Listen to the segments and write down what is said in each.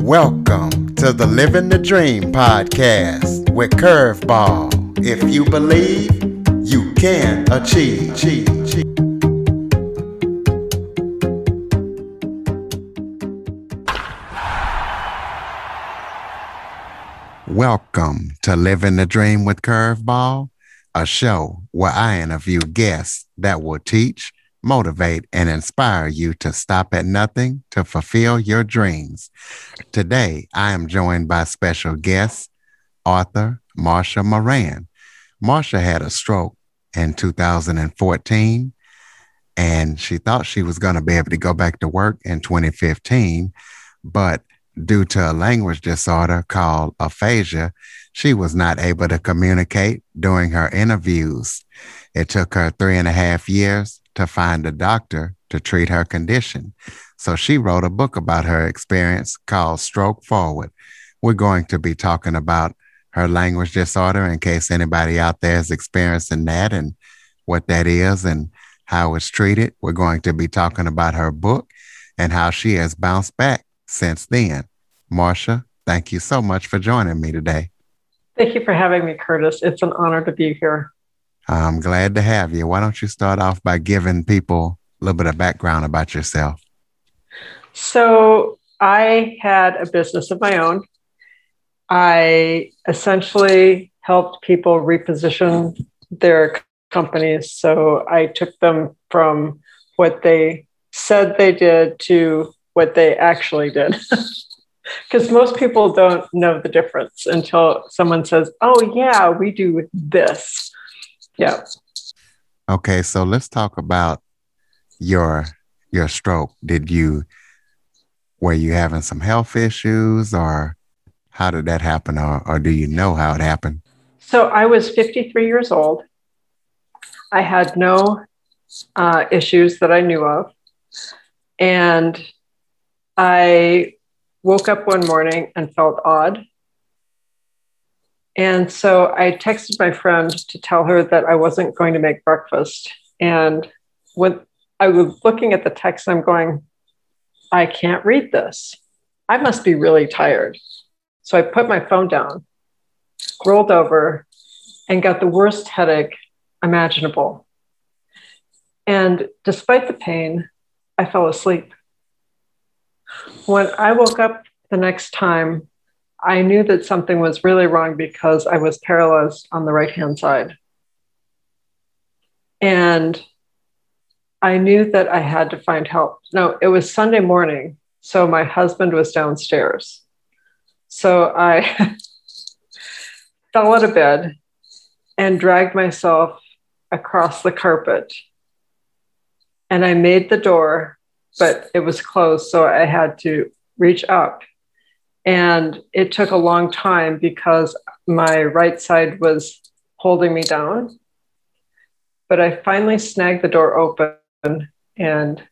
Welcome to the Living the Dream podcast with Curveball. If you believe, you can achieve. Welcome to Living the Dream with Curveball, a show where I interview guests that will teach, motivate, and inspire you to stop at nothing to fulfill your dreams. Today, I am joined by special guest, author Marsha Moran. Marsha had a stroke in 2014, and she thought she was going to be able to go back to work in 2015, but due to a language disorder called aphasia, she was not able to communicate during her interviews. It took her three and a half years to find a doctor to treat her condition. So she wrote a book about her experience called Stroke Forward. We're going to be talking about her language disorder in case anybody out there is experiencing that and what that is and how it's treated. We're going to be talking about her book and how she has bounced back since then. Marsha, thank you so much for joining me today. Thank you for having me, Curtis. It's an honor to be here. I'm glad to have you. Why don't you start off by giving people a little bit of background about yourself? So, I had a business of my own. I essentially helped people reposition their companies. So, I took them from what they said they did to what they actually did. because most people don't know the difference until someone says, "Oh yeah, we do this." Yeah. Okay, so let's talk about your your stroke. Did you were you having some health issues or how did that happen or, or do you know how it happened? So I was 53 years old. I had no uh, issues that I knew of. And I woke up one morning and felt odd. And so I texted my friend to tell her that I wasn't going to make breakfast. And when I was looking at the text, I'm going, I can't read this. I must be really tired. So I put my phone down, rolled over, and got the worst headache imaginable. And despite the pain, I fell asleep. When I woke up the next time, I knew that something was really wrong because I was paralyzed on the right hand side. And I knew that I had to find help. No, it was Sunday morning. So my husband was downstairs. So I fell out of bed and dragged myself across the carpet. And I made the door but it was closed. So I had to reach up. And it took a long time because my right side was holding me down. But I finally snagged the door open and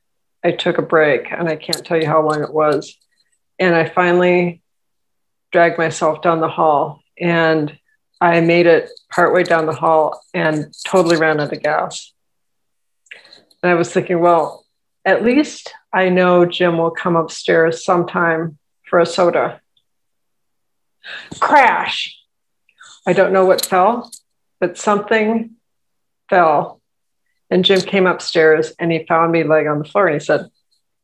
I took a break. And I can't tell you how long it was. And I finally dragged myself down the hall and I made it partway down the hall and totally ran out of gas. And I was thinking, well, at least I know Jim will come upstairs sometime for a soda. Crash. I don't know what fell, but something fell. And Jim came upstairs and he found me laying on the floor and he said,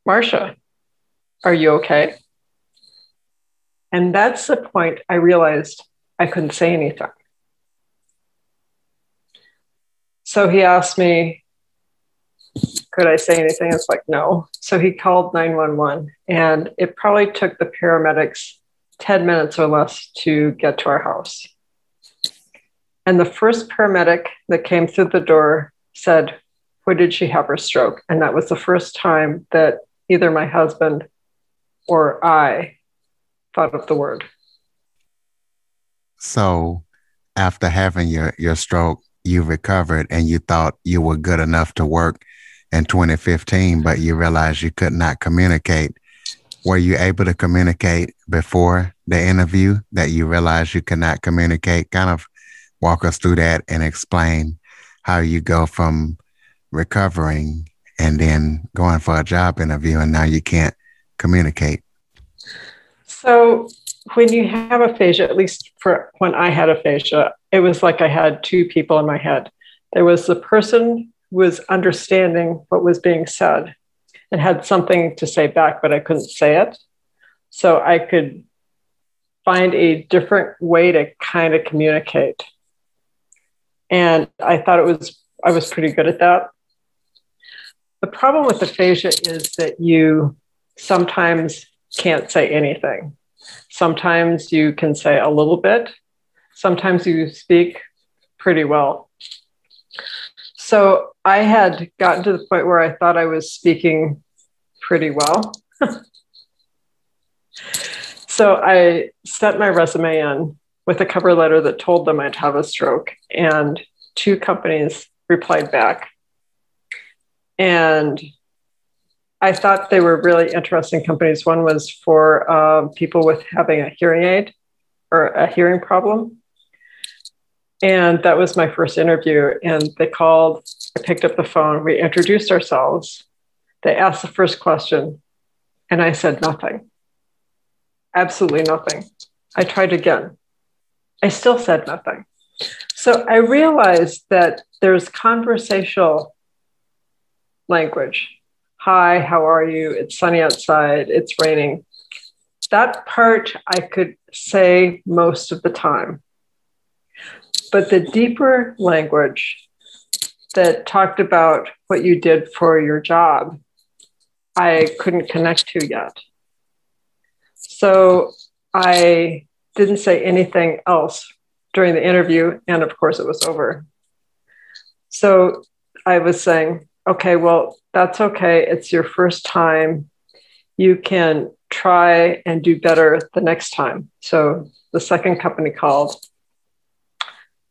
Marsha, are you okay? And that's the point I realized I couldn't say anything. So he asked me, could I say anything? It's like, no. So he called 911, and it probably took the paramedics 10 minutes or less to get to our house. And the first paramedic that came through the door said, Where did she have her stroke? And that was the first time that either my husband or I thought of the word. So, after having your, your stroke, you recovered and you thought you were good enough to work in 2015, but you realized you could not communicate. Were you able to communicate before the interview that you realized you cannot communicate? Kind of walk us through that and explain how you go from recovering and then going for a job interview and now you can't communicate. So when you have aphasia, at least for when I had aphasia, it was like I had two people in my head. There was the person who was understanding what was being said and had something to say back, but I couldn't say it. So I could find a different way to kind of communicate. And I thought it was, I was pretty good at that. The problem with aphasia is that you sometimes can't say anything. Sometimes you can say a little bit. Sometimes you speak pretty well. So I had gotten to the point where I thought I was speaking pretty well. so I sent my resume in with a cover letter that told them I'd have a stroke, and two companies replied back. And I thought they were really interesting companies. One was for uh, people with having a hearing aid or a hearing problem. And that was my first interview. And they called, I picked up the phone, we introduced ourselves. They asked the first question, and I said nothing. Absolutely nothing. I tried again. I still said nothing. So I realized that there's conversational language. Hi, how are you? It's sunny outside, it's raining. That part I could say most of the time. But the deeper language that talked about what you did for your job, I couldn't connect to yet. So I didn't say anything else during the interview. And of course, it was over. So I was saying, okay, well, that's okay. It's your first time. You can try and do better the next time. So the second company called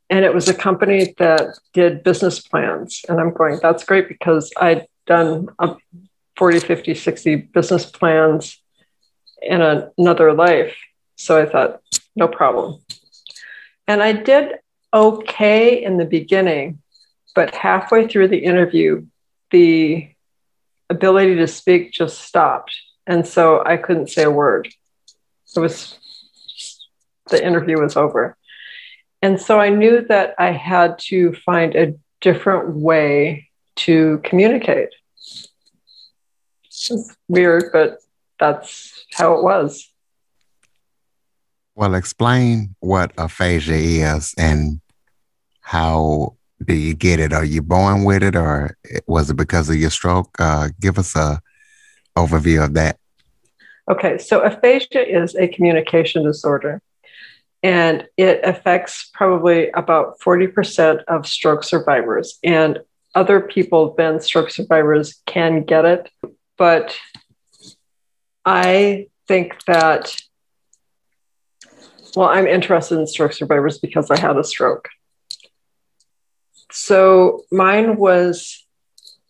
and it was a company that did business plans. And i'm going that's great because i'd done 40 50 60 business plans in another life. So i thought no problem. And i did okay in the beginning but halfway through the interview the ability to speak just stopped. And so i couldn't say a word. It was the interview was over and so I knew that I had to find a different way to communicate. It's weird, but that's how it was. Well, explain what aphasia is and how do you get it? Are you born with it or was it because of your stroke? Uh, give us a overview of that. Okay, so aphasia is a communication disorder and it affects probably about 40% of stroke survivors. And other people than stroke survivors can get it. But I think that, well, I'm interested in stroke survivors because I had a stroke. So mine was,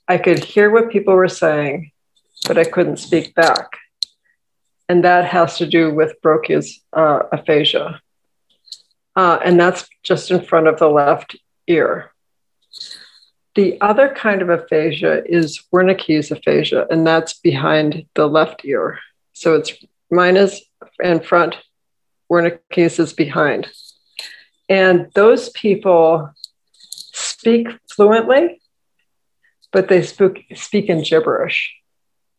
I could hear what people were saying, but I couldn't speak back. And that has to do with Broca's uh, aphasia uh, and that's just in front of the left ear. The other kind of aphasia is Wernicke's aphasia, and that's behind the left ear. So it's mine is in front, Wernicke's is behind. And those people speak fluently, but they speak, speak in gibberish.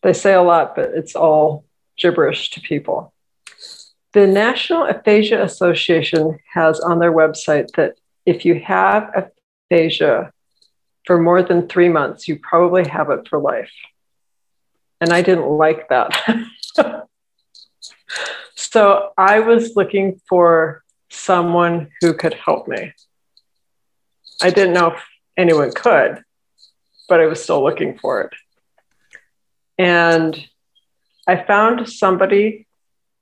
They say a lot, but it's all gibberish to people. The National Aphasia Association has on their website that if you have aphasia for more than three months, you probably have it for life. And I didn't like that. so I was looking for someone who could help me. I didn't know if anyone could, but I was still looking for it. And I found somebody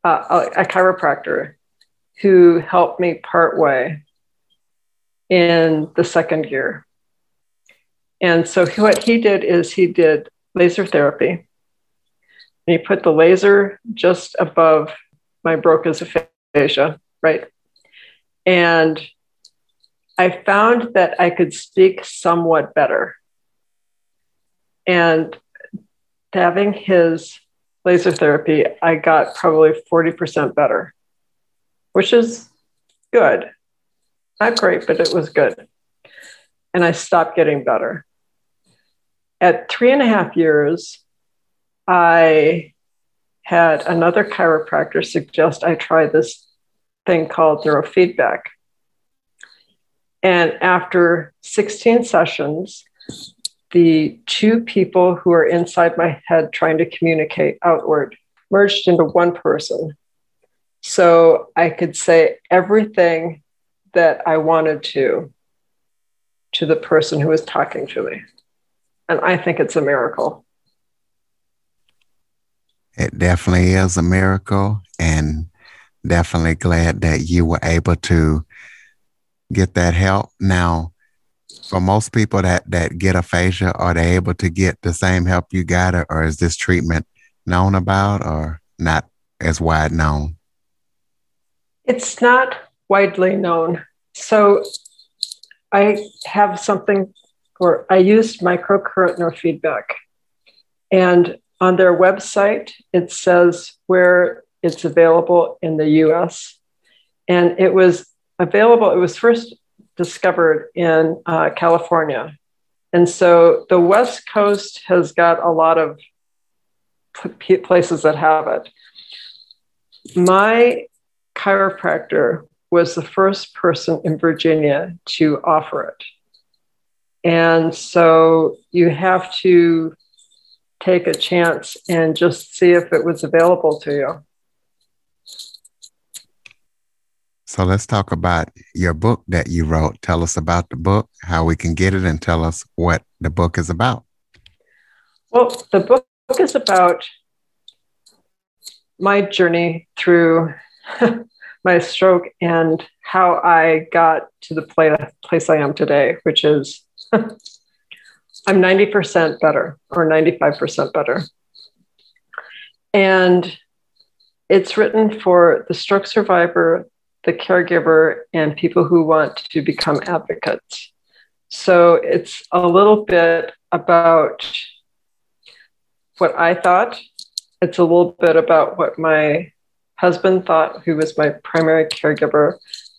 uh, a, chiropractor who helped me part way in the second year. And so what he did is he did laser therapy. And he put the laser just above my Broca's aphasia, right? And I found that I could speak somewhat better. And having his laser therapy, I got probably 40% better, which is good. Not great, but it was good. And I stopped getting better. At three and a half years, I had another chiropractor suggest I try this thing called neurofeedback. And after 16 sessions, the two people who are inside my head trying to communicate outward merged into one person. So I could say everything that I wanted to to the person who was talking to me. And I think it's a miracle. It definitely is a miracle. And definitely glad that you were able to get that help. Now, for most people that that get aphasia, are they able to get the same help you got, or, or is this treatment known about or not as wide known? It's not widely known. So I have something where I used microcurrent neurofeedback. And on their website, it says where it's available in the US. And it was available, it was first discovered in uh, California. And so the West Coast has got a lot of places that have it. My chiropractor was the first person in Virginia to offer it. And so you have to take a chance and just see if it was available to you. So let's talk about your book that you wrote. Tell us about the book, how we can get it, and tell us what the book is about. Well, the book is about my journey through my stroke and how I got to the place I am today, which is I'm 90% better or 95% better. And it's written for the stroke survivor, the caregiver, and people who want to become advocates. So it's a little bit about what I thought. It's a little bit about what my husband thought, who was my primary caregiver.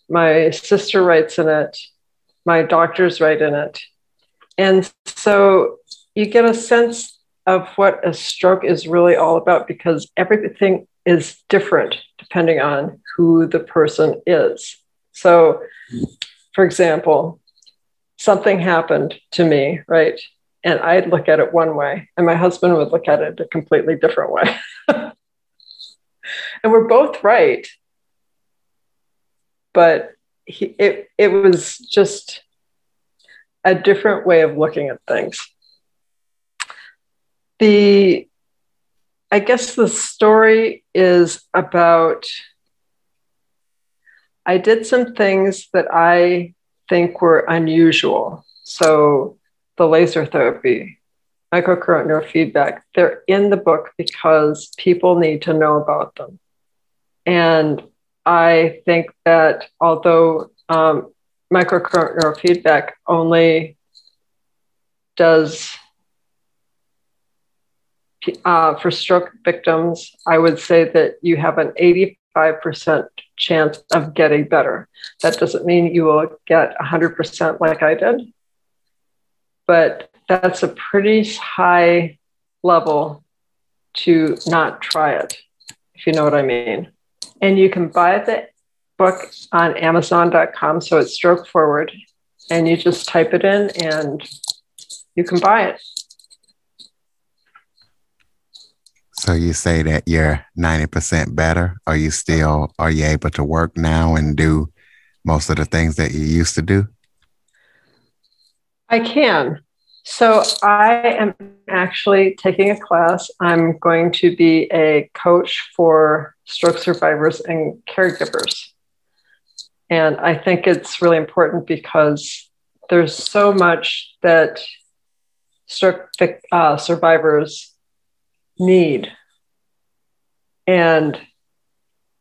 My sister writes in it. My doctors write in it. And so you get a sense of what a stroke is really all about because everything is different depending on who the person is. So, for example, something happened to me, right? And I'd look at it one way, and my husband would look at it a completely different way. and we're both right. But he, it, it was just a different way of looking at things. The I guess the story is about I did some things that I think were unusual. So the laser therapy, microcurrent neurofeedback, they're in the book because people need to know about them. And I think that although um, microcurrent neurofeedback only does uh, for stroke victims, I would say that you have an 85% chance of getting better. That doesn't mean you will get 100% like I did, but that's a pretty high level to not try it, if you know what I mean. And you can buy the book on Amazon.com. So it's stroke forward. And you just type it in and you can buy it. So you say that you're 90% better. Are you still, are you able to work now and do most of the things that you used to do? I can. So I am actually taking a class. I'm going to be a coach for stroke survivors and caregivers. And I think it's really important because there's so much that stroke uh, survivors need. And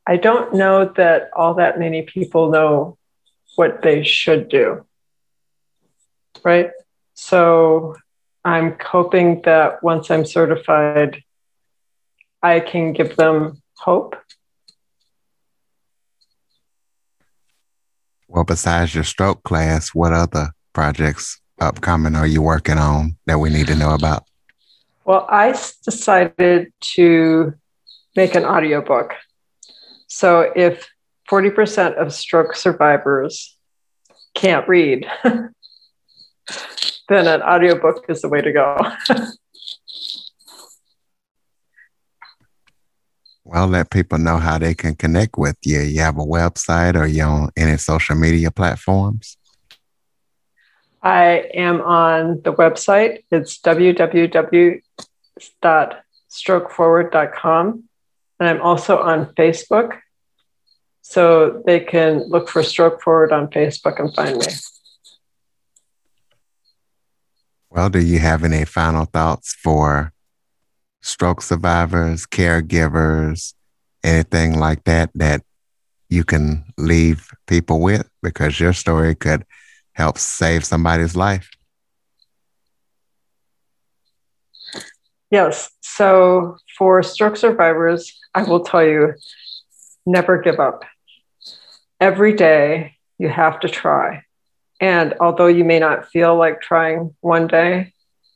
I don't know that all that many people know what they should do. Right? So I'm hoping that once I'm certified, I can give them hope. Well, besides your stroke class, what other projects upcoming are you working on that we need to know about? Well, I decided to make an audiobook. So if 40% of stroke survivors can't read, then an audiobook is the way to go. well, let people know how they can connect with you. You have a website or you on any social media platforms? I am on the website. It's www.strokeforward.com. And I'm also on Facebook. So they can look for Stroke Forward on Facebook and find me. Well, do you have any final thoughts for stroke survivors, caregivers, anything like that that you can leave people with? Because your story could help save somebody's life. Yes. So for stroke survivors, I will tell you never give up. Every day you have to try. And although you may not feel like trying one day,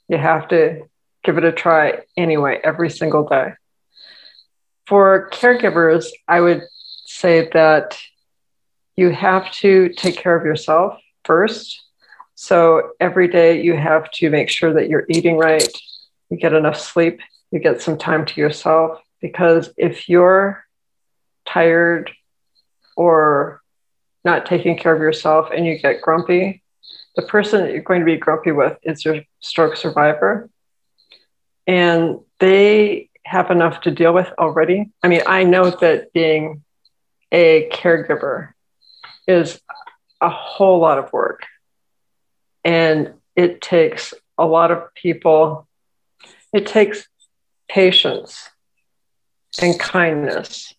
you have to give it a try anyway, every single day. For caregivers, I would say that you have to take care of yourself first. So every day you have to make sure that you're eating right, you get enough sleep, you get some time to yourself. Because if you're tired or not taking care of yourself and you get grumpy, the person that you're going to be grumpy with is your stroke survivor. And they have enough to deal with already. I mean, I know that being a caregiver is a whole lot of work. And it takes a lot of people, it takes patience and kindness.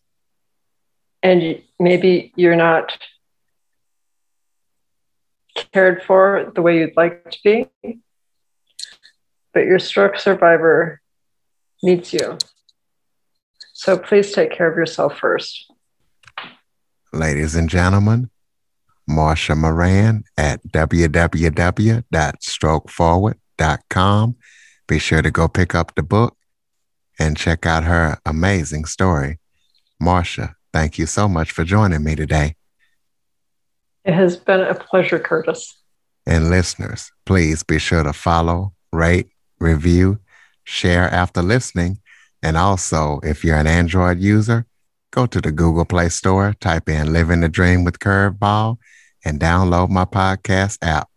And maybe you're not cared for the way you'd like to be, but your stroke survivor needs you. So please take care of yourself first. Ladies and gentlemen, Marsha Moran at www.strokeforward.com. Be sure to go pick up the book and check out her amazing story. Marsha, thank you so much for joining me today. It has been a pleasure, Curtis. And listeners, please be sure to follow, rate, review, share after listening. And also, if you're an Android user, go to the Google Play Store, type in Living the Dream with Curveball, and download my podcast app.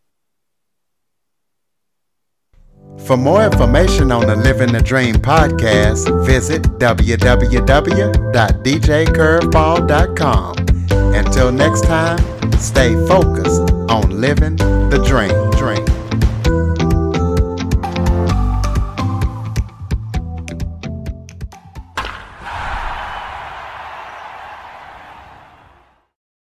For more information on the Living the Dream podcast, visit www.djcurveball.com. Until next time, stay focused on living the dream. dream.